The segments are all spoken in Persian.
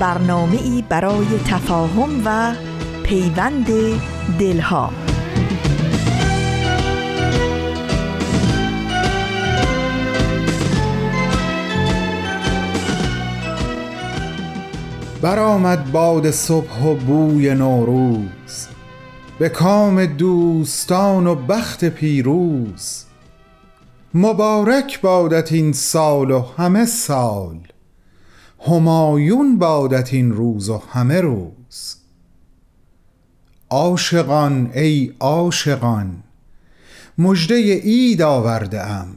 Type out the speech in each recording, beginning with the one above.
برنامه ای برای تفاهم و پیوند دلها. برآمد باد صبح و بوی نوروز. به کام دوستان و بخت پیروز. مبارک بادت این سال و همه سال. همایون بادت این روز و همه روز. عاشقان ای عاشقان مژده عید آورده ام.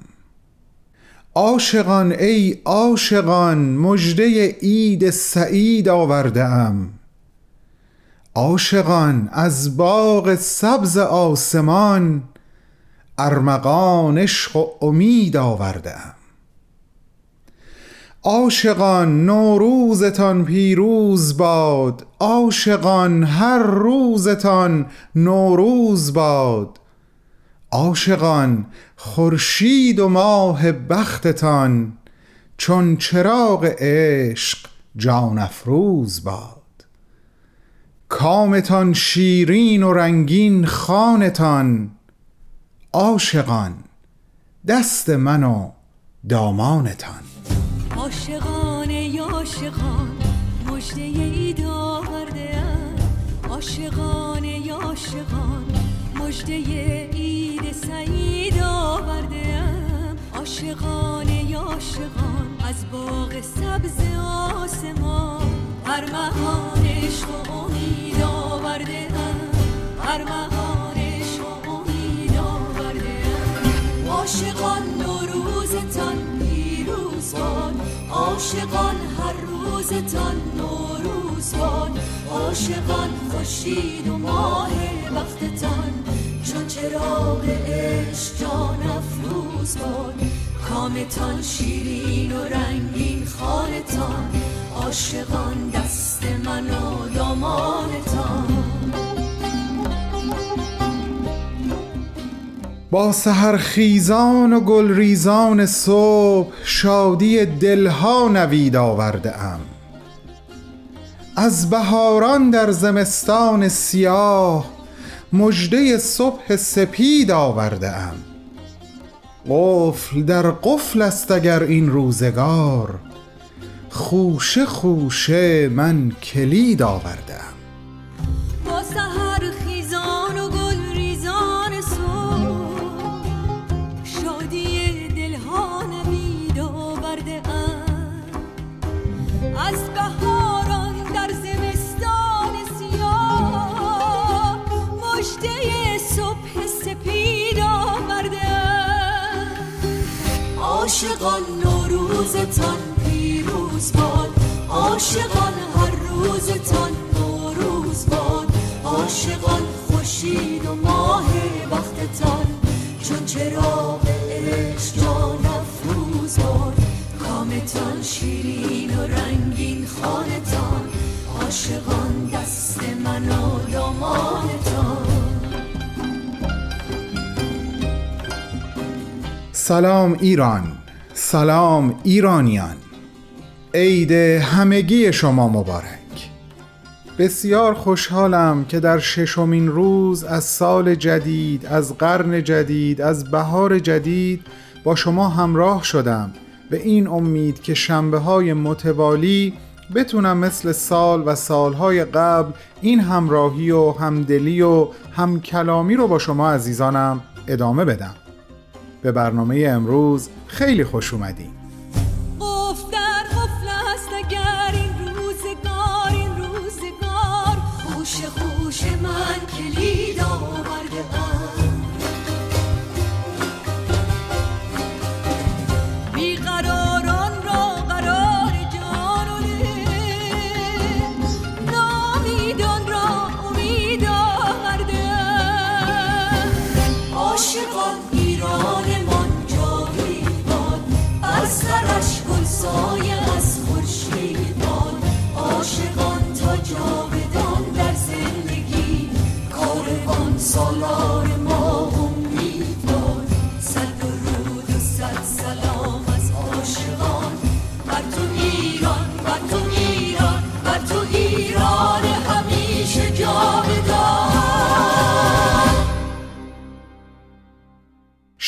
عاشقان ای عاشقان مژده عید سعید آورده ام. عاشقان از باغ سبز آسمان ارمغان عشق و امید آورده عاشقان نوروزتان پیروز باد عاشقان هر روزتان نوروز باد. عاشقان خورشید و ماه بختتان چون چراغ عشق جان افروز باد. کامتان شیرین و رنگین خانتان عاشقان دست من و دامانتان. عاشقان ای عاشقان مجده اید آورده عاشقان ای عاشقان مجده اید سعید آورده عاشقان ای عاشقان از باغ سبز آسمان. هر مهان عشق و امید آورده هر مهان عشق و امید آورده عاشقان نوروزتان عاشقان هر روزتان نوروز باد عاشقان خوشید و ماه وقتتان چون چراغ عشق جان افروز باد کامتان شیرین و رنگین خانتان. عاشقان سهر خیزان و گلریزان صبح شادی دلها نوید آورده ام. از بهاران در زمستان سیاه مجده صبح سپید آورده ام. قفل در قفل است اگر این روزگار خوشه خوشه من کلید آورده ام. عاشقان نوروزتان پیروز باد. عاشقان هر روزتان نوروز باد. عاشقان خوشید و ماه وقتتان چون چراغ عشق جان افروز باد. کامتان شیرین و رنگین خانتان. عاشقان دست من و دامانتان. سلام ایران. سلام ایرانیان. عید همگی شما مبارک. بسیار خوشحالم که در ششمین روز از سال جدید از قرن جدید از بهار جدید با شما همراه شدم. به این امید که شنبه های متوالی بتونم مثل سال و سالهای قبل این همراهی و همدلی و همکلامی رو با شما عزیزانم ادامه بدم. به برنامه امروز خیلی خوش اومدین.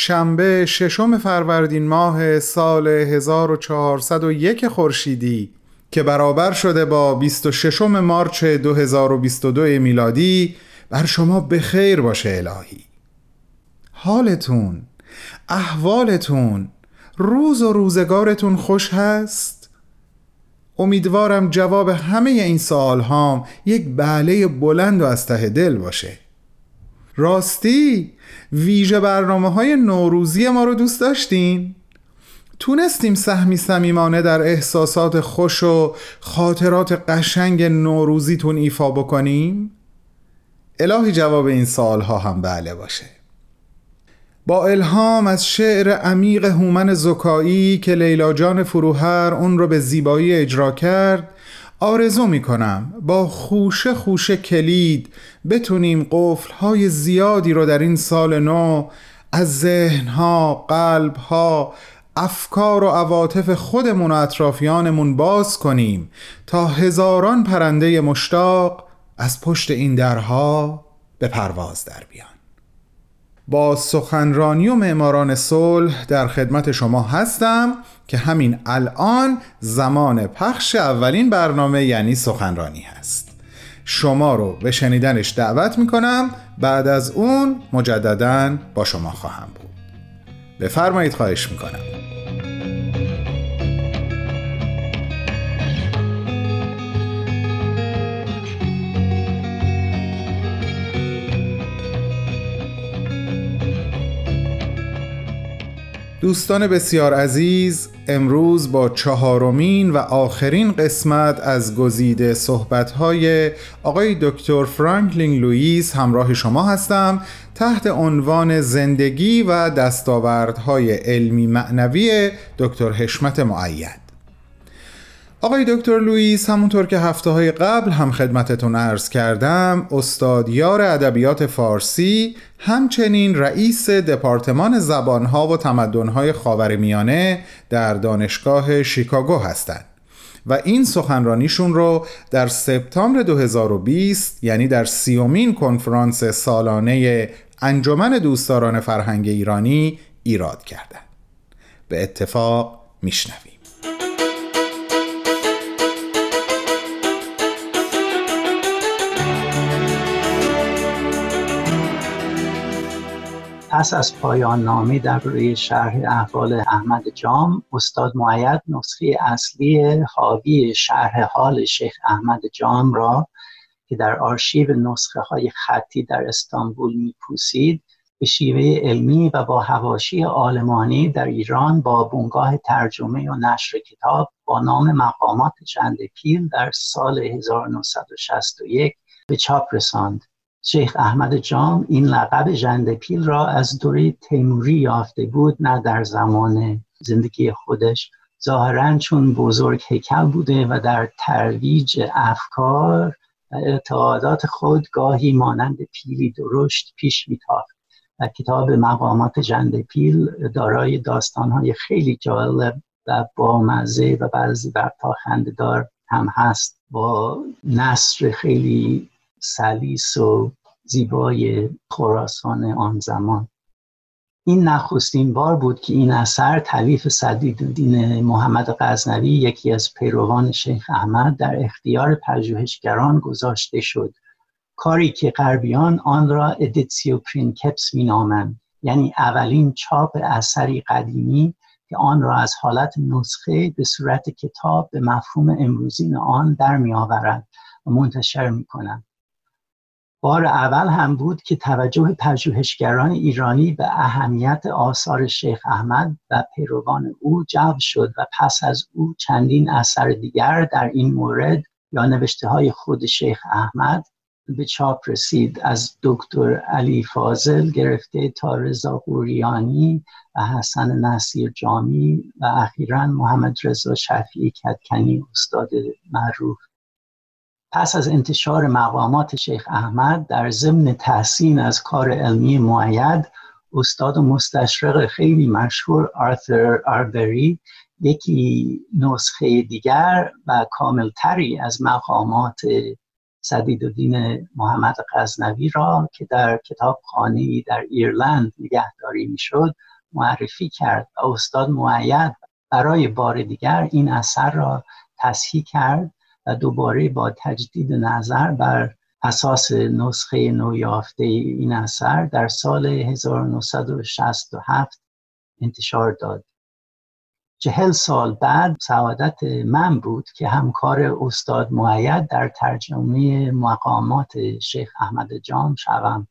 شنبه ششم فروردین ماه سال 1401 خورشیدی که برابر شده با 26 مارچ 2022 میلادی بر شما به خیر باشه الهی حالتون احوالتون روز و روزگارتون خوش هست؟ امیدوارم جواب همه این سوال هام یک بله بلند و از ته دل باشه راستی ویژه برنامه های نوروزی ما رو دوست داشتین؟ تونستیم سهمی صمیمانه در احساسات خوش و خاطرات قشنگ نوروزیتون ایفا بکنیم؟ الهی جواب این سوال ها هم بله باشه با الهام از شعر عمیق هومن زکایی که لیلا جان فروهر اون رو به زیبایی اجرا کرد آرزو می کنم با خوشه خوشه کلید بتونیم قفلهای زیادی رو در این سال نو از ذهنها، قلبها، افکار و عواطف خودمون و اطرافیانمون باز کنیم تا هزاران پرنده مشتاق از پشت این درها به پرواز در بیان. با سخنرانی و معماران صلح در خدمت شما هستم که همین الان زمان پخش اولین برنامه یعنی سخنرانی هست. شما رو به شنیدنش دعوت می‌کنم. بعد از اون مجددا با شما خواهم بود. بفرمایید خواهش می‌کنم. دوستان بسیار عزیز امروز با چهارمین و آخرین قسمت از گزیده صحبت‌های آقای دکتر فرانکلین لوئیس همراه شما هستم تحت عنوان زندگی و دستاوردهای علمی معنوی دکتر حشمت معید آقای دکتر لوئیس همونطور که هفته های قبل هم خدمتتون عرض کردم استادیار ادبیات فارسی همچنین رئیس دپارتمان زبانها و تمدنهای خاورمیانه در دانشگاه شیکاگو هستند و این سخنرانیشون رو در سپتامبر 2020 یعنی در سیومین کنفرانس سالانه انجمن دوستداران فرهنگ ایرانی ایراد کردند. به اتفاق میشنویم پس از پایان نامی در روی شرح احوال احمد جام استاد معید نسخه اصلی حاوی شرح حال شیخ احمد جام را که در آرشیو نسخه های خطی در استانبول میپوسید به شیوه علمی و با هواشی آلمانی در ایران با بنگاه ترجمه و نشر کتاب با نام مقامات پیل در سال 1961 به چاپ رساند. شیخ احمد جام این لقب پیل را از دوره تیموری یافته بود نه در زمان زندگی خودش. ظاهرا چون بزرگ هیکل بوده و در ترویج افکار و اعتقادات خود گاهی مانند پیلی درشت پیش میتافت. و کتاب مقامات پیل دارای داستانهای خیلی جالب و با مزه و بعضی بر دار هم هست. با نصر خیلی سلیس و زیبای خراسان آن زمان این نخستین بار بود که این اثر تعلیف دین محمد غزنوی یکی از پیروان شیخ احمد در اختیار پژوهشگران گذاشته شد کاری که غربیان آن را editio princeps مینامند یعنی اولین چاپ اثری قدیمی که آن را از حالت نسخه به صورت کتاب به مفهوم امروزین آن در می آورد و منتشر می کنند. بار اول هم بود که توجه پژوهشگران ایرانی به اهمیت آثار شیخ احمد و پیروان او جلب شد و پس از او چندین اثر دیگر در این مورد یا نوشته های خود شیخ احمد به چاپ رسید. از دکتر علی فاضل گرفته تا رضا قوریانی و حسن نصیر جامی و اخیرا محمد رضا شفیعی کتکنی استاد معروف پس از انتشار مقامات شیخ احمد در ضمن تحسین از کار علمی معید استاد و مستشرق خیلی مشهور آرثر آربری یکی نسخه دیگر و کاملتری از مقامات سدید دین محمد غزنوی را که در کتابخانه در ایرلند نگهداری می‌شد معرفی کرد و استاد معید برای بار دیگر این اثر را تصحیح کرد. دوباره با تجدید نظر بر اساس نسخه نویافته این اثر در سال 1967 انتشار داد. چهل سال بعد سعادت من بود که همکار استاد معید در ترجمه مقامات شیخ احمد جام شوم.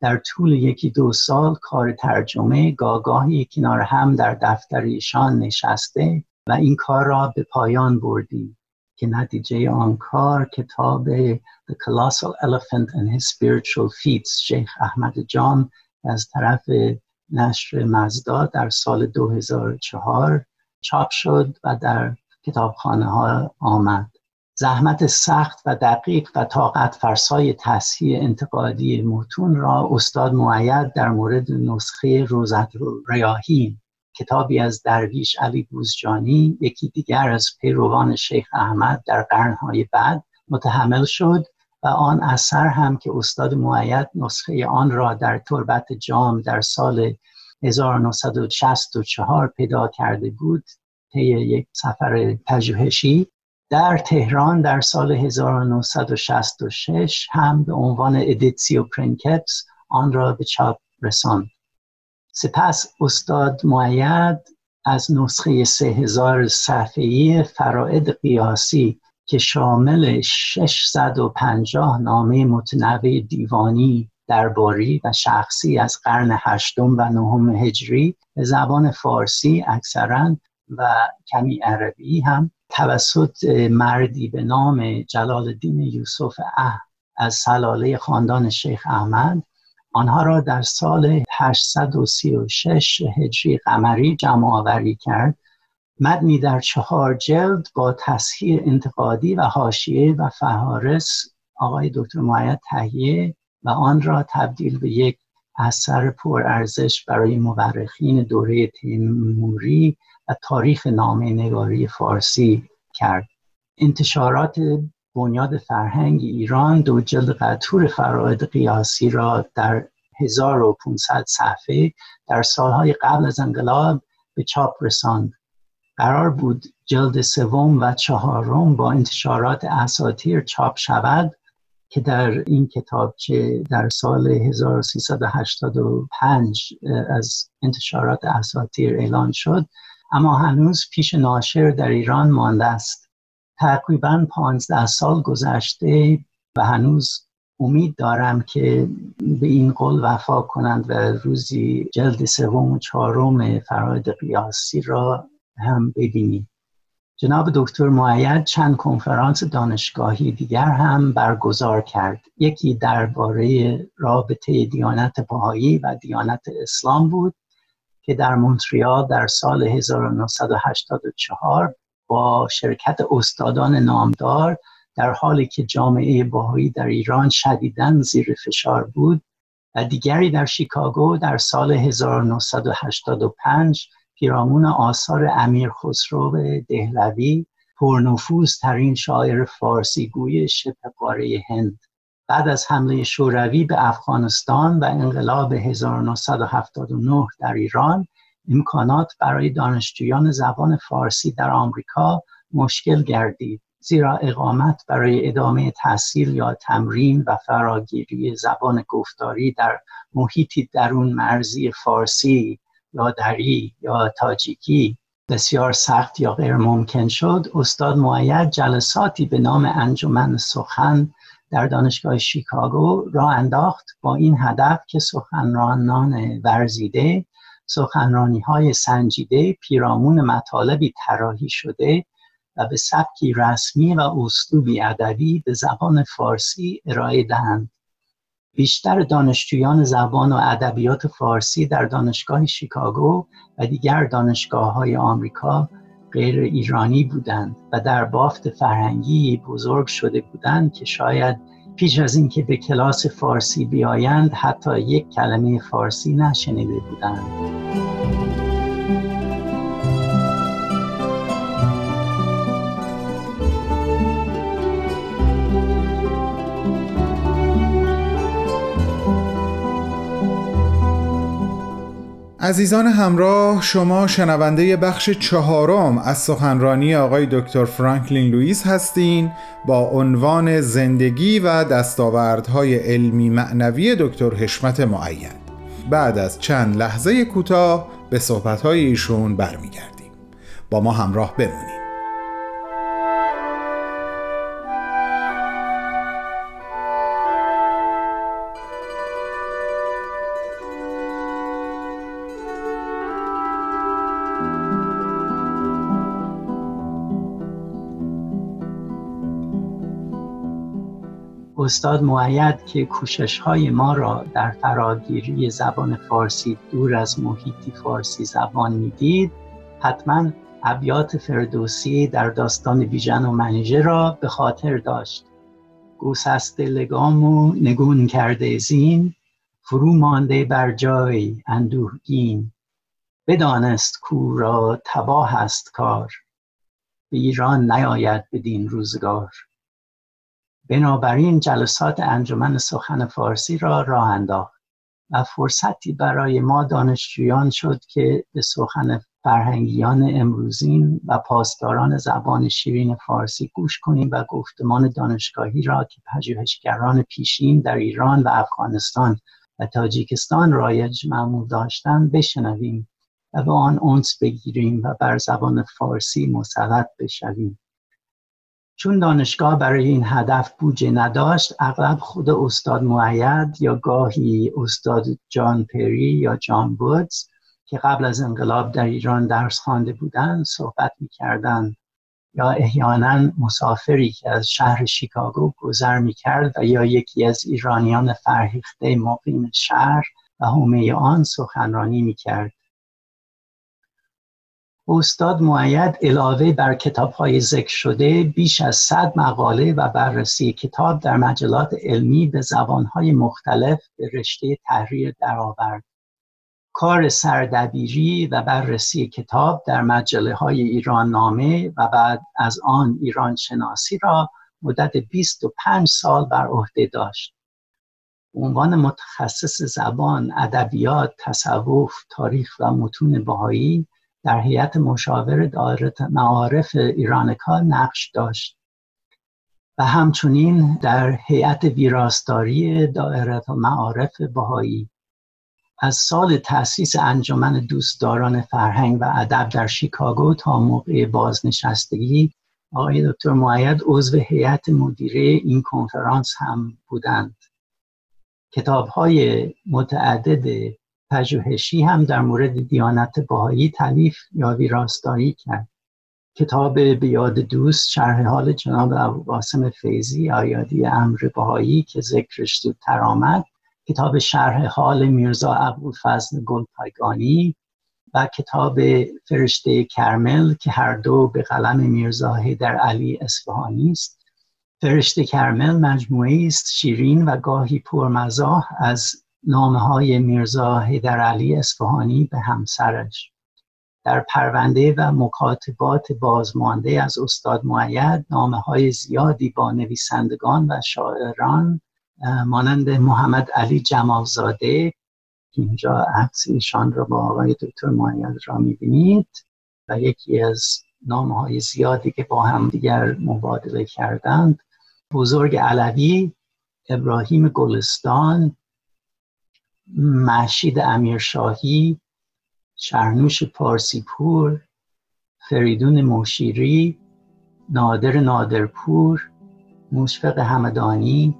در طول یکی دو سال کار ترجمه گاگاهی کنار هم در دفتر ایشان نشسته و این کار را به پایان بردیم. که نتیجه آن کار کتاب The Colossal Elephant and His Spiritual Feats شیخ احمد جام از طرف نشر مزدا در سال 2004 چاپ شد و در کتابخانه ها آمد. زحمت سخت و دقیق و طاقت فرسای تصحیح انتقادی متون را استاد معید در مورد نسخه روزت ریاهی کتابی از درویش علی بوزجانی یکی دیگر از پیروان شیخ احمد در قرنهای بعد متحمل شد و آن اثر هم که استاد معید نسخه آن را در تربت جام در سال 1964 پیدا کرده بود طی یک سفر پژوهشی در تهران در سال 1966 هم به عنوان editio princeps آن را به چاپ رساند. سپس استاد معید از نسخه 3000 صفحه‌ای فرائد قیاسی که شامل 650 نامه متنوع دیوانی درباری و شخصی از قرن هشتم و نهم هجری به زبان فارسی اکثرا و کمی عربی هم توسط مردی به نام جلال الدین یوسف اه از سلاله خاندان شیخ احمد آنها را در سال 836 هجری قمری جمع آوری کرد. مدنی در چهار جلد با تصحیح انتقادی و حاشیه و فهارس آقای دکتر معید تهیه و آن را تبدیل به یک اثر پرارزش برای مورخین دوره تیموری و تاریخ نامه نگاری فارسی کرد. انتشارات بنیاد فرهنگ ایران دو جلد قطور فراید قیاسی را در 1500 صفحه در سالهای قبل از انقلاب به چاپ رساند. قرار بود جلد سوم و چهارم با انتشارات اساتیر چاپ شود که در این کتابچه در سال 1385 از انتشارات اساتیر اعلان شد اما هنوز پیش ناشر در ایران مانده است. تقریبا پانزده سال گذشته و هنوز امید دارم که به این قول وفا کنند و روزی جلد سوم و چهارم فراید قیاسی را هم ببینیم. جناب دکتر معید چند کنفرانس دانشگاهی دیگر هم برگزار کرد. یکی درباره رابطه دیانت بهایی و دیانت اسلام بود که در مونتریال در سال 1984 با شرکت استادان نامدار در حالی که جامعه باهایی در ایران شدیداً زیر فشار بود و دیگری در شیکاگو در سال 1985 پیرامون آثار امیر خسرو دهلوی پرنفوذ ترین شاعر فارسی گوی شبه هند. بعد از حمله شوروی به افغانستان و انقلاب 1979 در ایران امکانات برای دانشجویان زبان فارسی در آمریکا مشکل گردید زیرا اقامت برای ادامه تحصیل یا تمرین و فراگیری زبان گفتاری در محیطی درون مرزی فارسی یا دری یا تاجیکی بسیار سخت یا غیر ممکن شد استاد معید جلساتی به نام انجمن سخن در دانشگاه شیکاگو را انداخت با این هدف که سخنرانان ورزیده سخنرانی های سنجیده پیرامون مطالبی طراحی شده و به سبکی رسمی و اسلوبی ادبی به زبان فارسی ارائه دهند. بیشتر دانشجویان زبان و ادبیات فارسی در دانشگاه شیکاگو و دیگر دانشگاه های آمریکا غیر ایرانی بودند و در بافت فرهنگی بزرگ شده بودند که شاید پیش از اینکه به کلاس فارسی بیایند حتی یک کلمه فارسی نشنیده بودند. عزیزان همراه شما شنونده بخش چهارم از سخنرانی آقای دکتر فرانکلین لوئیس هستین با عنوان زندگی و دستاوردهای علمی معنوی دکتر حشمت معید بعد از چند لحظه کوتاه به صحبتهای ایشون برمیگردیم. با ما همراه بمونید. استاد معید که کوشش های ما را در فراگیری زبان فارسی دور از محیطی فارسی زبان می‌دید حتما ابیات فردوسی در داستان بیژن و منیژه را به خاطر داشت. گوسست لگام و نگون کرده زین فرو مانده بر جای اندوهگین. بدانست کو را تباه است کار. به ایران نیاید بدین روزگار. بنابراین جلسات انجمن سخن فارسی را راه انداخت و فرصتی برای ما دانشجویان شد که به سخن فرهنگیان امروزین و پاسداران زبان شیرین فارسی گوش کنیم و گفتمان دانشگاهی را که پژوهشگران پیشین در ایران و افغانستان و تاجیکستان رایج معمول داشتند بشنویم و به آن اونس بگیریم و بر زبان فارسی مسلط بشویم. چون دانشگاه برای این هدف بودجه نداشت اغلب خود استاد معید یا گاهی استاد جان پری یا جان بودز که قبل از انقلاب در ایران درس خوانده بودند صحبت می‌کردند. یا احیانا مسافری که از شهر شیکاگو گذر می‌کرد و یا یکی از ایرانیان فرهیخته مقیم شهر و حومه آن سخنرانی می‌کرد. استاد معید علاوه بر کتاب های ذکر شده بیش از صد مقاله و بررسی کتاب در مجلات علمی به زبان های مختلف به رشته تحریر درآورد. کار سردبیری و بررسی کتاب در مجله های ایران نامه و بعد از آن ایران شناسی را مدت 25 سال بر عهده داشت. عنوان متخصص زبان، ادبیات، تصوف، تاریخ و متون بهایی در هیئت مشاور دائره معارف ایرانکا نقش داشت و همچنین در هیئت ویراستاری دائره معارف بهایی. از سال تأسیس انجمن دوستداران فرهنگ و ادب در شیکاگو تا موقع بازنشستگی آقای دکتر معید عضو هیئت مدیره این کنفرانس هم بودند. کتاب های متعدد پژوهشی هم در مورد دیانت باهایی تعلیف یا ویراستاری کرد. کتاب به یاد دوست شرح حال جناب قاسم فیزی آیادی امر باهایی که ذکرش زودتر آمد. کتاب شرح حال میرزا ابوالفضل گلپایگانی و کتاب فرشته کرمل که هر دو به قلم میرزا در علی اصفهانی است. فرشته کرمل مجموعه است شیرین و گاهی پرمزاح از نامه های میرزا هیدر علی اصفهانی به همسرش. در پرونده و مکاتبات بازمانده از استاد معید نامه های زیادی با نویسندگان و شاعران مانند محمد علی جمالزاده اینجا عکس ایشان را با آقای دکتر معید را می‌بینید. و یکی از نامه های زیادی که با هم دیگر مبادله کردند بزرگ علوی ابراهیم گلستان محشید امیرشاهی شرنوش پارسیپور فریدون مشیری نادر نادرپور مشفق همدانی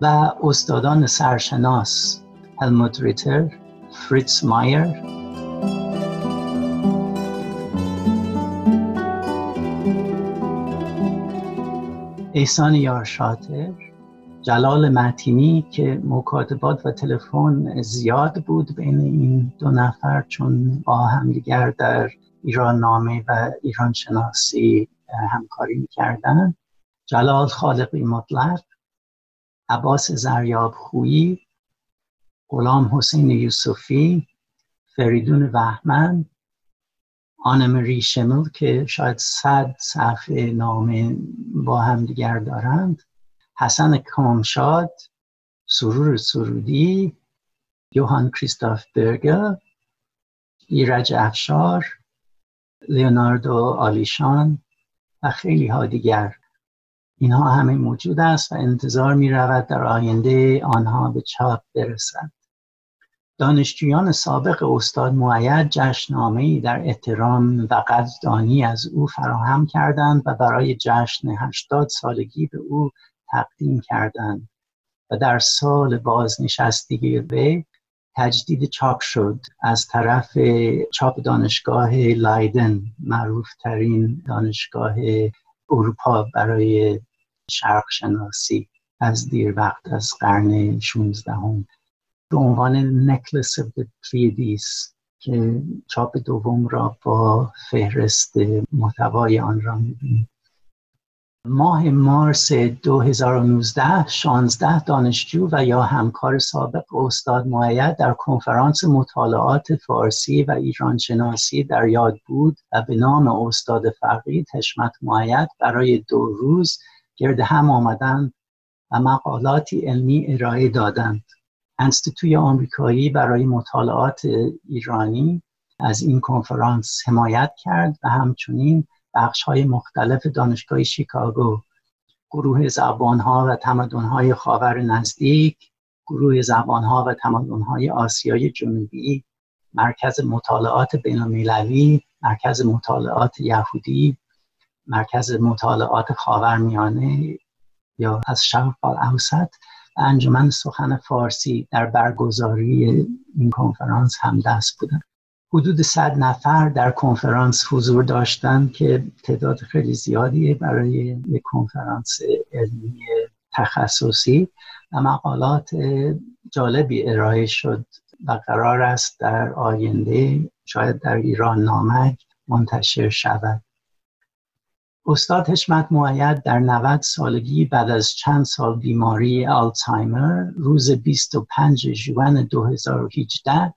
و استادان سرشناس المدریتر فریتز مایر. احسان یارشاتر. جلال معتینی که مکاتبات و تلفن زیاد بود بین این دو نفر چون با همدیگر در ایران نامه و ایران شناسی همکاری می‌کردن. جلال خالقی مطلق عباس زریاب خویی غلام حسین یوسفی فریدون وحمن آنمری شمل که شاید صد صفحه نامه با همدیگر دارند. حسن کامشاد سرور سرودی یوهان کریستاف برگر ایرج افشار لیوناردو آلیشان و خیلی ها دیگر. اینها همه موجود است و انتظار می رود در آینده آنها به چاپ برسد. دانشجویان سابق استاد معید جشنامه در احترام و قدردانی از او فراهم کردند و برای جشن 80 سالگی به او تقدیم کردند و در سال بازنشستگی وی تجدید چاپ شد از طرف چاپ دانشگاه لایدن معروف ترین دانشگاه اروپا برای شرق شناسی از دیر وقت از قرن 16 هم. به عنوان نکلس of the Pleiades که چاپ دوم را با فهرست محتوای آن را می‌بینید ماه مارس 2019 16 دانشجو و یا همکار سابق استاد معید در کنفرانس مطالعات فارسی و ایران شناسی در یاد بود و به نام استاد فقید حشمت معید برای دو روز گرد هم آمدند و مقالاتی علمی ارائه دادند. انستیتوی آمریکایی برای مطالعات ایرانی از این کنفرانس حمایت کرد و همچنین بخش های مختلف دانشگاه شیکاگو گروه زبانها و تمدنهای خاور نزدیک گروه زبانها و تمدنهای آسیای جنوبی مرکز مطالعات بین مرکز مطالعات یهودی مرکز مطالعات خاورمیانه یا از شرق الاوسط انجمن سخن فارسی در برگزاری این کنفرانس هم دست بودن. حدود صد نفر در کنفرانس حضور داشتند که تعداد خیلی زیادی برای یک کنفرانس علمی تخصصی و مقالات جالبی ارائه شد و قرار است در آینده شاید در ایران نامک منتشر شود. استاد حشمت معید در 90 سالگی بعد از چند سال بیماری آلزایمر روز 25 ژوئن 2018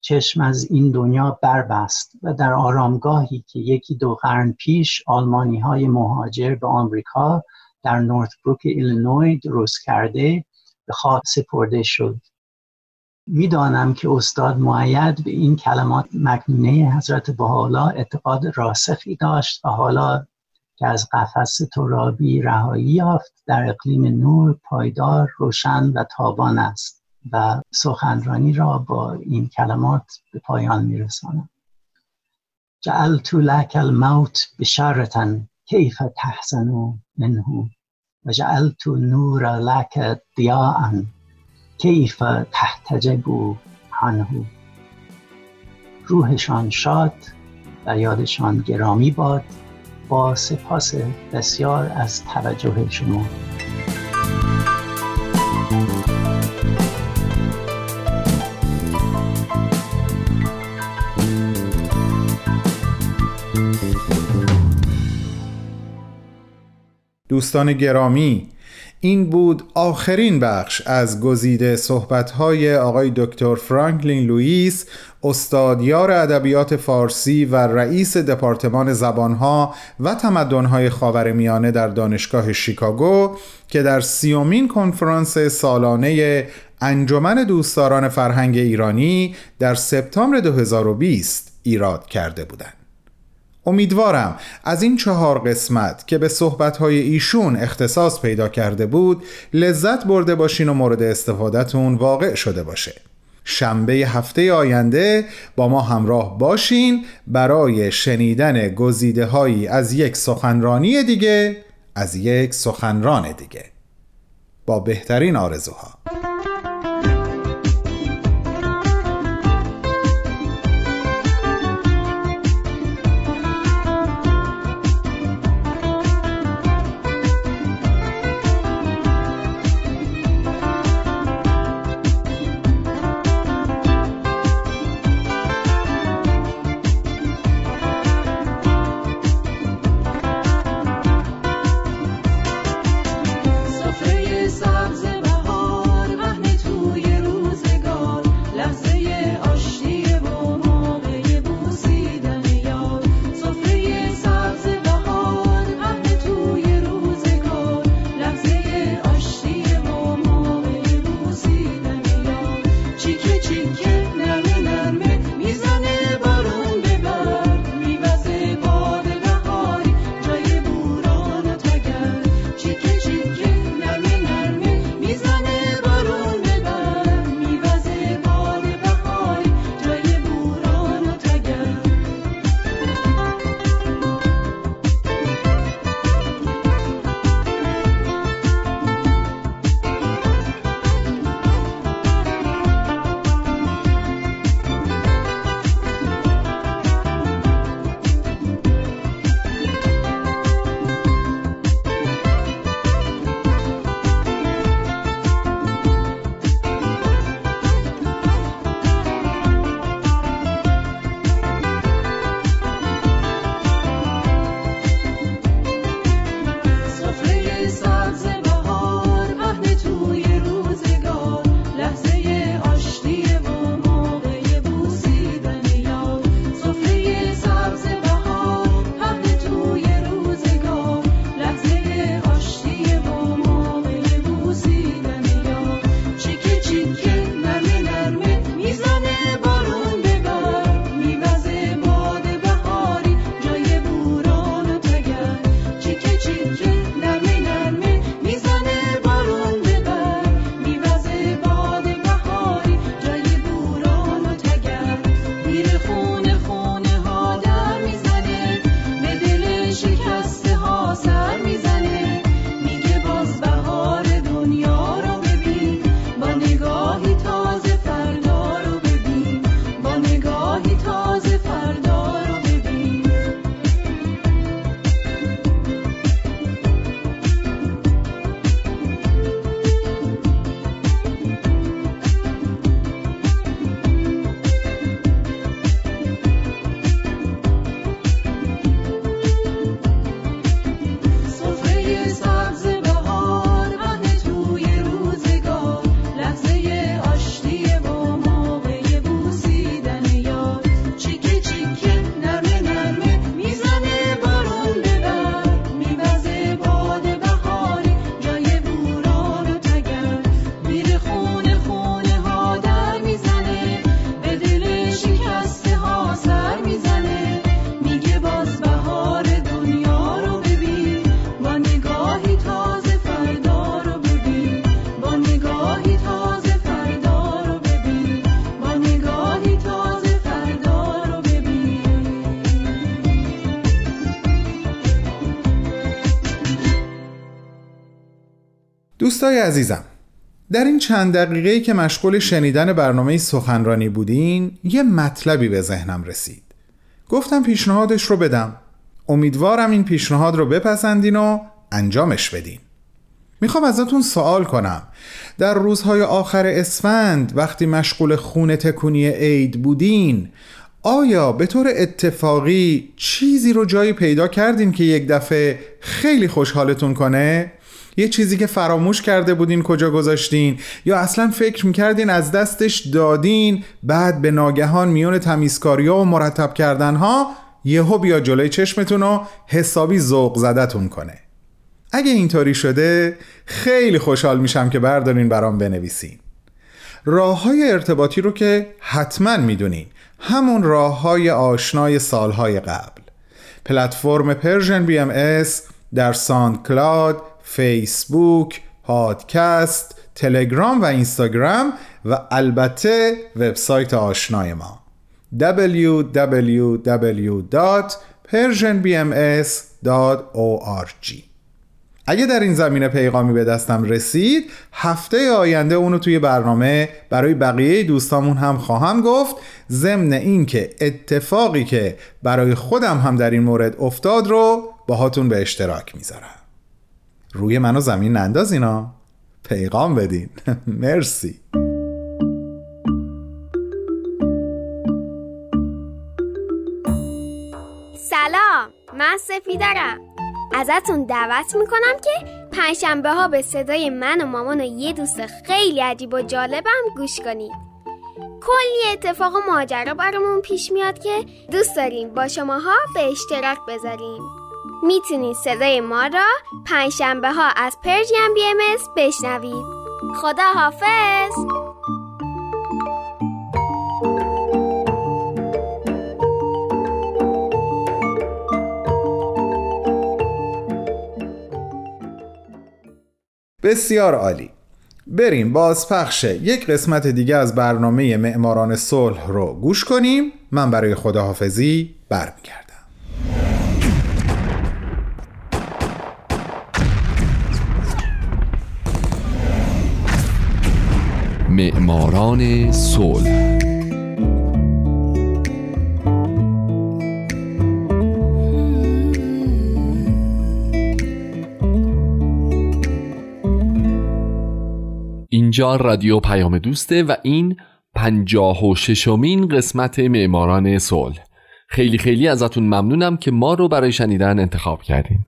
چشم از این دنیا بربست و در آرامگاهی که یکی دو قرن پیش آلمانی های مهاجر به آمریکا در نورت بروک ایلینوی درست کرده به خاک سپرده شد. می‌دانم که استاد معید به این کلمات مکنونه حضرت بحالا اعتقاد راسخی داشت و حالا که از قفس ترابی رهایی یافت در اقلیم نور پایدار روشن و تابان است. و سخنرانی را با این کلمات به پایان میرسانم. جعلت لك الموت بشارة کیف تحزن منه و جعلت نور لك ضیاء کیف تحتجب عنه. روحشان شاد و یادشان گرامی باد با سپاس بسیار از توجه شما. دوستان گرامی این بود آخرین بخش از گزیده صحبت‌های آقای دکتر فرانکلین لوئیس استادیار ادبیات فارسی و رئیس دپارتمان زبانها و تمدنهای خاورمیانه در دانشگاه شیکاگو که در سیومین کنفرانس سالانه انجمن دوستداران فرهنگ ایرانی در سپتامبر 2020 ایراد کرده بودند. امیدوارم از این چهار قسمت که به صحبتهای ایشون اختصاص پیدا کرده بود لذت برده باشین و مورد استفادهتون واقع شده باشه. شنبه هفته آینده با ما همراه باشین برای شنیدن گزیده هایی از یک سخنرانی دیگه از یک سخنران دیگه. با بهترین آرزوها. دوستای عزیزم در این چند دقیقه که مشغول شنیدن برنامه سخنرانی بودین یه مطلبی به ذهنم رسید. گفتم پیشنهادش رو بدم. امیدوارم این پیشنهاد رو بپسندین و انجامش بدین. می‌خوام ازتون سوال کنم. در روزهای آخر اسفند وقتی مشغول خونه تکونی عید بودین آیا به طور اتفاقی چیزی رو جایی پیدا کردین که یک دفعه خیلی خوشحالتون کنه؟ یه چیزی که فراموش کرده بودین کجا گذاشتین؟ یا اصلا فکر می‌کردین از دستش دادین بعد به ناگهان میون تمیزکاری و مرتب کردن ها یهو بیا جلوی چشمتون و حسابی ذوق زدتون کنه. اگه اینطوری شده خیلی خوشحال میشم که بردارین برام بنویسین. راه های ارتباطی رو که حتما می‌دونین. همون راه های آشنای سالهای قبل. پلتفرم Persian BMS در SoundCloud، فیسبوک، پادکست، تلگرام و اینستاگرام و البته وبسایت آشنای ما. www.persianbms.org اگه در این زمینه پیغامی به دستم رسید هفته آینده اونو توی برنامه برای بقیه دوستامون هم خواهم گفت ضمن اینکه اتفاقی که برای خودم هم در این مورد افتاد رو باهاتون به اشتراک می‌ذارم. روی منو زمین ننداز اینا. پیغام بدین. مرسی. سلام من سفیدرم ازتون دعوت می‌کنم که پنجشنبه ها به صدای من و مامان و یه دوست خیلی عجیب و جالبم گوش کنید. کلی اتفاق و ماجرا برامون پیش میاد که دوست داریم با شماها به اشتراک بذاریم. می‌تونید صدای ما را پنجشنبه ها از پرژیم بی ام بشنوید خدا حافظ. بسیار عالی. بریم بازپخش یک قسمت دیگه از برنامه معماران صلح رو گوش کنیم. من برای خداحافظی برمیگردم. معماران صلح. اینجا رادیو پیام دوسته و این پنجاه و ششمین قسمت معماران صلح. خیلی خیلی ازتون ممنونم که ما رو برای شنیدن انتخاب کردیم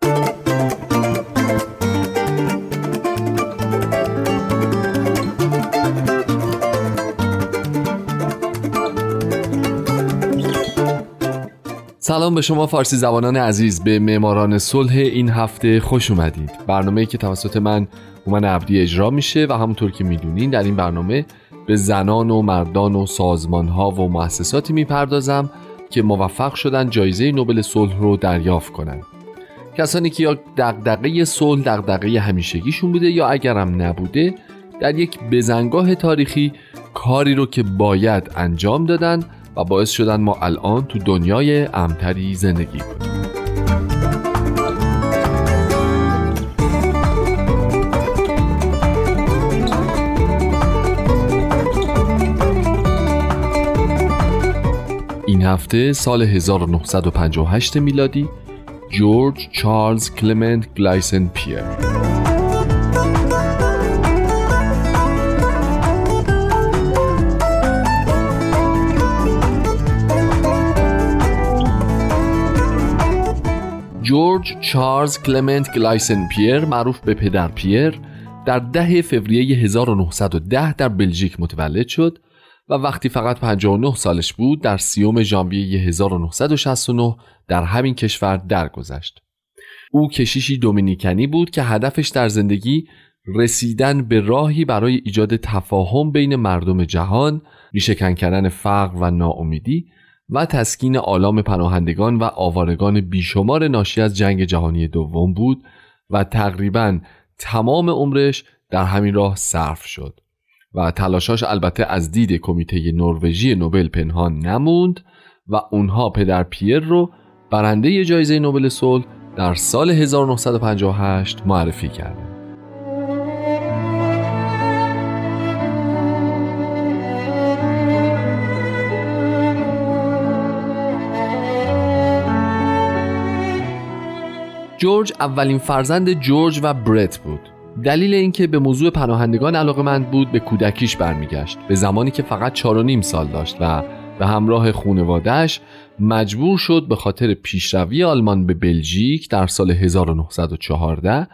سلام به شما فارسی زبانان عزیز. به معماران صلح این هفته خوش اومدید. برنامه که توسط من هومن عبدی اجرا میشه و همونطور که می‌دونین در این برنامه به زنان و مردان و سازمان ها و مؤسساتی می‌پردازم که موفق شدن جایزه نوبل صلح رو دریافت کنند کسانی که یا دغدغه صلح دغدغه همیشگیشون بوده یا اگرم نبوده در یک بزنگاه تاریخی کاری رو که باید انجام دادن باعث شدن ما الان تو دنیای امتری زندگی کنیم. این هفته سال 1958 میلادی جورج چارلز کلمنت گلایسن پیر. جورج چارلز کلمنت گلایسن پیر معروف به پدر پیر در ده فوریه 1910 در بلژیک متولد شد و وقتی فقط 59 سالش بود در سیوم ژانویه 1969 در همین کشور درگذشت. او کشیشی دومینیکنی بود که هدفش در زندگی رسیدن به راهی برای ایجاد تفاهم بین مردم جهان، ریشهکن کردن فقر و ناامیدی و تسکین آلام پناهندگان و آوارگان بیشمار ناشی از جنگ جهانی دوم بود و تقریبا تمام عمرش در همین راه صرف شد. و تلاشاش البته از دید کمیته نروژی نوبل پنهان نموند و اونها پدر پیر رو برنده جایزه نوبل صلح در سال 1958 معرفی کردند. جورج اولین فرزند جورج و برت بود. دلیل اینکه به موضوع پناهندگان علاقمند بود به کودکیش برمیگشت. به زمانی که فقط چار و نیم سال داشت و به همراه خونوادهش مجبور شد به خاطر پیشروی آلمان به بلژیک در سال 1914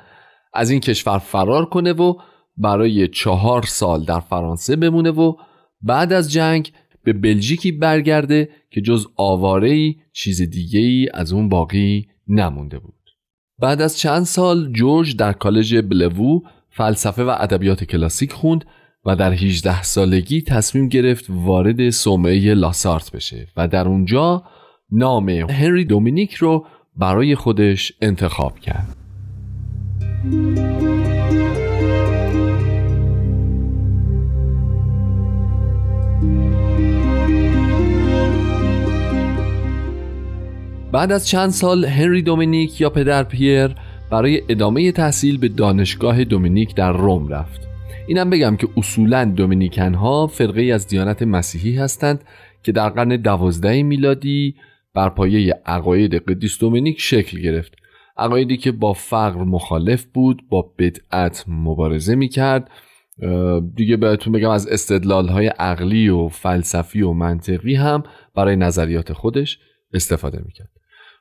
از این کشور فرار کنه و برای چهار سال در فرانسه بمونه و بعد از جنگ به بلژیکی برگرده که جز آواره ای چیز دیگه از اون باقی نمونده بود. بعد از چند سال جورج در کالج بلوو فلسفه و ادبیات کلاسیک خوند و در 18 سالگی تصمیم گرفت وارد صومعه لاسارت بشه و در اونجا نام هنری دومینیک رو برای خودش انتخاب کرد. بعد از چند سال هنری دومینیک یا پدر پیر برای ادامه تحصیل به دانشگاه دومینیک در روم رفت. اینم بگم که اصولا دومینیکن ها فرقه از دیانت مسیحی هستند که در قرن دوازده میلادی بر پایه عقاید قدیس دومینیک شکل گرفت. عقایدی که با فقر مخالف بود با بدعت مبارزه می‌کرد. دیگه بهتون بگم از استدلال های عقلی و فلسفی و منطقی هم برای نظریات خودش استفاده می‌کرد.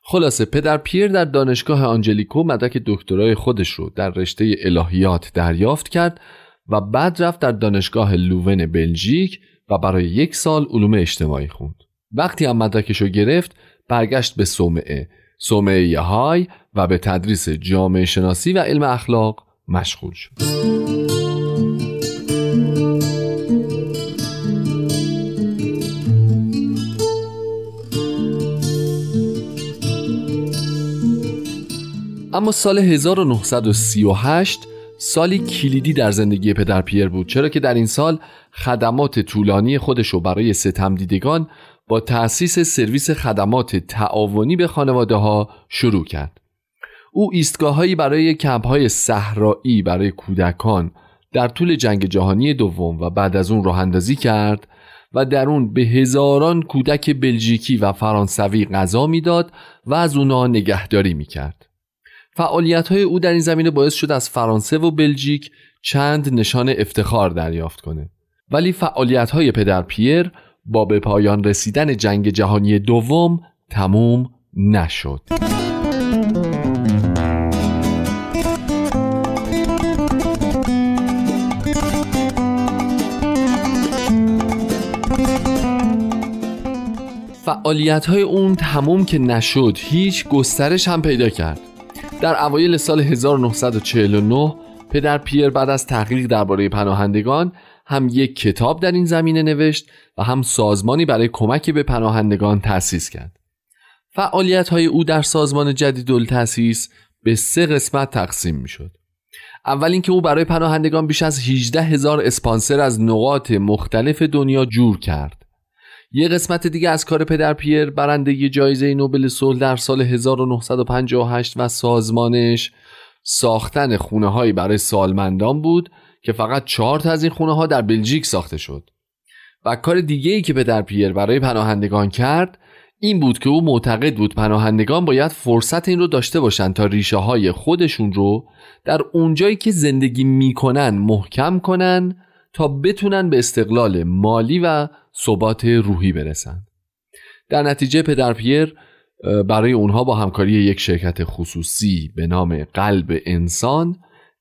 خلاصه پدر پیر در دانشگاه آنجلیکو مدرک دکترای خودش رو در رشته الهیات دریافت کرد و بعد رفت در دانشگاه لوون بلژیک و برای یک سال علوم اجتماعی خوند. وقتی هم مدرکش رو گرفت برگشت به صومعه. صومعه یهای و به تدریس جامعه شناسی و علم اخلاق مشغول شد. اما سال 1938 سالی کلیدی در زندگی پدر پیر بود چرا که در این سال خدمات طولانی خودش رو برای ستم دیدگان با تأسیس سرویس خدمات تعاونی به خانواده ها شروع کرد او ایستگاههایی برای کمپ های صحرایی برای کودکان در طول جنگ جهانی دوم و بعد از اون راه اندازی کرد و در اون به هزاران کودک بلژیکی و فرانسوی غذا می‌داد و از اونا نگهداری می‌کرد. فعالیت های او در این زمینه باعث شد از فرانسه و بلژیک چند نشان افتخار دریافت کنه. ولی فعالیت های پدر پیر با به پایان رسیدن جنگ جهانی دوم تموم نشد. فعالیت های اون تموم که نشد هیچ گسترش هم پیدا کرد در اوایل سال 1949 پدر پیر بعد از تحقیق درباره پناهندگان هم یک کتاب در این زمینه نوشت و هم سازمانی برای کمک به پناهندگان تأسیس کرد. فعالیت های او در سازمان جدید تأسیس به سه قسمت تقسیم می شد اول اینکه او برای پناهندگان بیش از 18 هزار اسپانسر از نقاط مختلف دنیا جور کرد. یه قسمت دیگه از کار پدر پیر برنده جایزه نوبل صلح در سال 1958 و سازمانش ساختن خونه هایی برای سالمندان بود که فقط چهار تا از این خونه ها در بلژیک ساخته شد. و کار دیگه ای که پدر پیر برای پناهندگان کرد این بود که او معتقد بود پناهندگان باید فرصت این رو داشته باشند تا ریشه های خودشون رو در اونجایی که زندگی می‌کنن محکم کنن تا بتونن به استقلال مالی و ثبات روحی برسن در نتیجه پدر پیر برای اونها با همکاری یک شرکت خصوصی به نام قلب انسان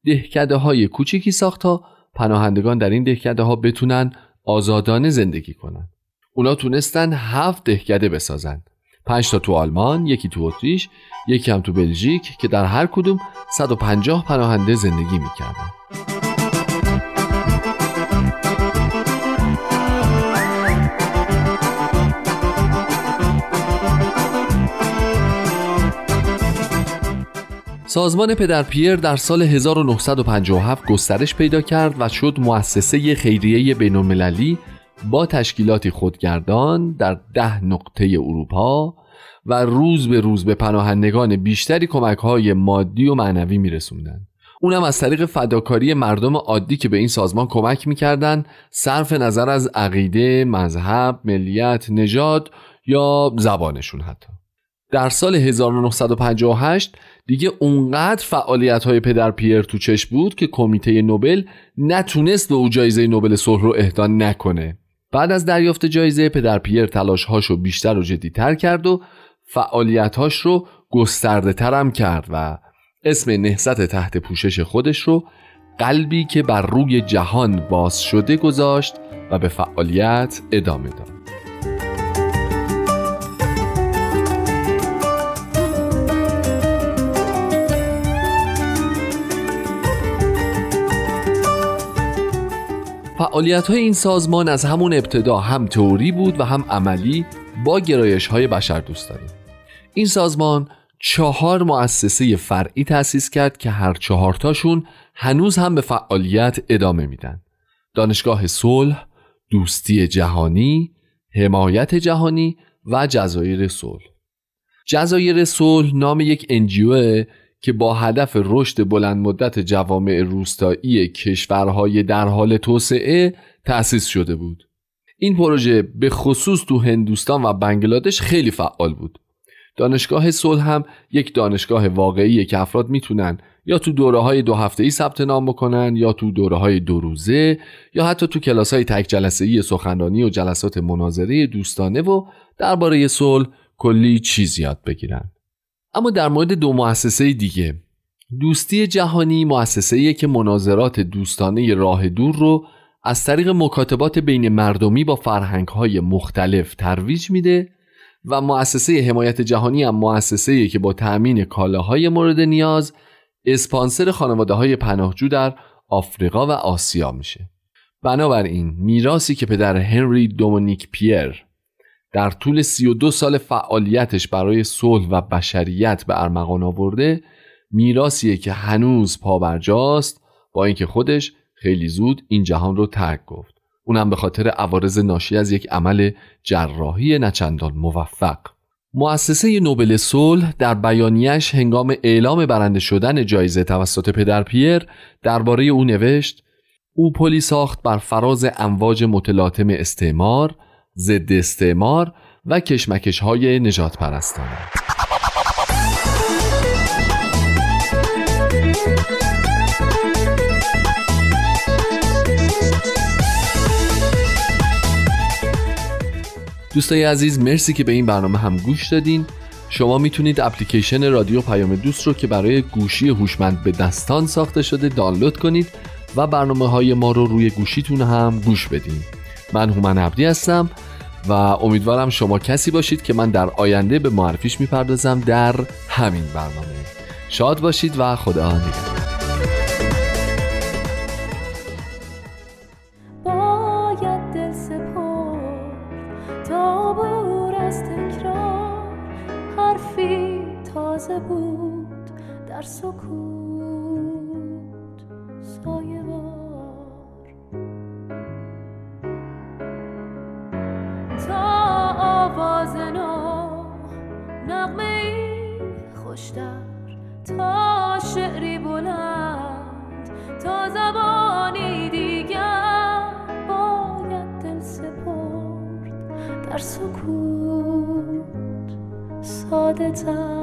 دهکده های کوچیکی ساخت تا پناهندگان در این دهکده ها بتونن آزادانه زندگی کنند. اونا تونستن هفت دهکده بسازن پنج تا تو آلمان، یکی تو اتریش، یکی هم تو بلژیک که در هر کدوم 150 پناهنده زندگی می‌کردن. سازمان پدر پیر در سال 1957 گسترش پیدا کرد و شد مؤسسه خیریه بین با تشکیلاتی خودگردان در ده نقطه اروپا و روز به روز به پناهندگان بیشتری کمک های مادی و معنوی میرسوندن. اونم از طریق فداکاری مردم عادی که به این سازمان کمک می‌کردن صرف نظر از عقیده، مذهب، ملیت، نژاد یا زبانشون حتی. در سال 1958 دیگه اونقدر فعالیت های پدر پیر تو چش بود که کمیته نوبل نتونست به او جایزه نوبل صلح رو اهدا نکنه. بعد از دریافت جایزه پدر پیر تلاش هاشو بیشتر و جدیتر کرد و فعالیتهاش رو گسترده ترم کرد و اسم نهست تحت پوشش خودش رو قلبی که بر روی جهان باز شده گذاشت و به فعالیت ادامه داد. فعالیت های این سازمان از همون ابتدا هم تئوری بود و هم عملی با گرایش های بشر این سازمان چهار مؤسسه فرعی تأسیس کرد که هر چهارتاشون هنوز هم به فعالیت ادامه میدن. دانشگاه صلح، دوستی جهانی، حمایت جهانی و جزایر صلح. جزایر صلح نام یک انجیوه که با هدف رشد بلند مدت جوامع روستایی کشورهای در حال توسعه تأسیس شده بود. این پروژه به خصوص تو هندوستان و بنگلادش خیلی فعال بود. دانشگاه صلح هم یک دانشگاه واقعیه که افراد می‌تونن یا تو دوره های دو هفته ای ثبت نام بکنن یا تو دوره های دو روزه یا حتی تو کلاس های تک جلسه ای سخنرانی و جلسات مناظره دوستانه و درباره صلح کلی چیز یاد بگیرن. اما در مورد دو مؤسسه دیگه. دوستی جهانی مؤسسه‌ایه که مناظرات دوستانه راه دور رو از طریق مکاتبات بین مردمی با فرهنگ‌های مختلف ترویج میده و مؤسسه حمایت جهانی هم مؤسسه‌ایه که با تأمین کالاهای مورد نیاز اسپانسر خانواده های پناهجو در آفریقا و آسیا میشه. بنابراین میراسی که پدر هنری دومونیک پیر در طول 32 سال فعالیتش برای صلح و بشریت به ارمغان آورده میراسیه که هنوز پابرجاست با اینکه خودش خیلی زود این جهان رو ترک گفت. اونم به خاطر عوارض ناشی از یک عمل جراحی نچندان موفق. مؤسسه نوبل صلح در بیانیش هنگام اعلام برنده شدن جایزه توسط پدر پیر درباره او نوشت او پلی ساخت بر فراز امواج متلاطم استعمار ضد استعمار و کشمکش های نجات پرستانه دوستای عزیز مرسی که به این برنامه هم گوش دادین. شما می‌تونید اپلیکیشن رادیو پیام دوست رو که برای گوشی هوشمند به دستان ساخته شده دانلود کنید و برنامه های ما رو روی گوشیتون هم گوش بدین. من هومن عبدی هستم و امیدوارم شما کسی باشید که من در آینده به معرفیش می‌پردازم در همین برنامه. شاد باشید و خدا نگهدار. تو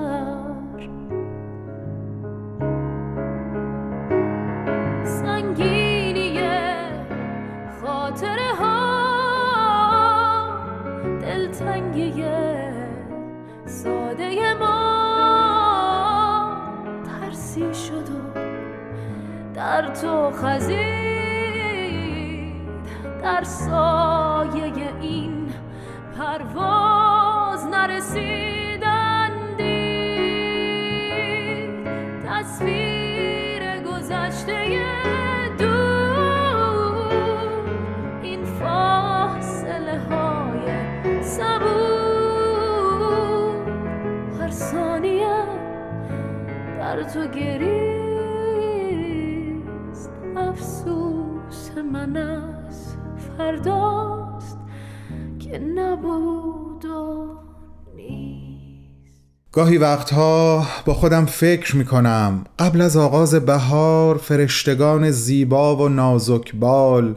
گاهی وقتها با خودم فکر می کنم قبل از آغاز بهار فرشتگان زیبا و نازک بال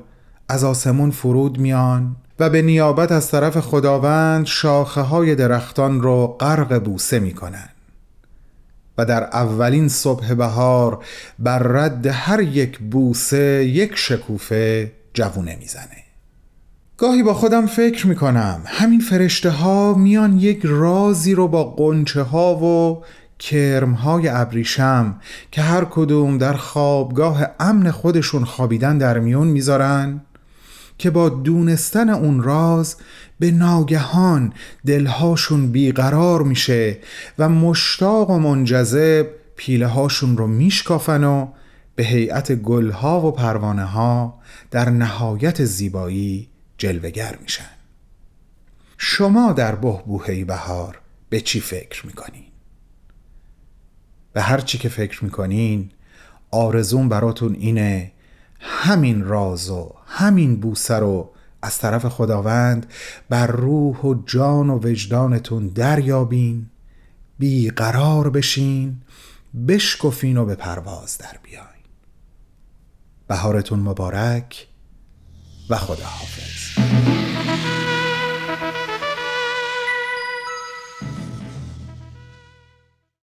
از آسمون فرود میان و به نیابت از طرف خداوند شاخه های درختان رو غرق بوسه می کنن. و در اولین صبح بهار بر رد هر یک بوسه یک شکوفه جوونه می‌زنه گاهی با خودم فکر می‌کنم. همین فرشته ها میان یک رازی رو با قنچه ها و کرم های ابریشم که هر کدوم در خوابگاه امن خودشون خوابیدن در میون می‌ذارن که با دونستن اون راز به ناگهان دلهاشون بیقرار میشه و مشتاق و منجذب پیله هاشون رو میشکافن و به هیئت گلها و پروانه ها در نهایت زیبایی جلوگر میشن. شما در بهبوهی بهار به چی فکر می‌کنین؟ به هر چی که فکر می‌کنین آرزون براتون اینه همین راز و همین بوسه رو از طرف خداوند بر روح و جان و وجدانتون دریابین بیقرار بشین بشکفین و به پرواز در بیاین. بهارتون مبارک. و خداحافظ.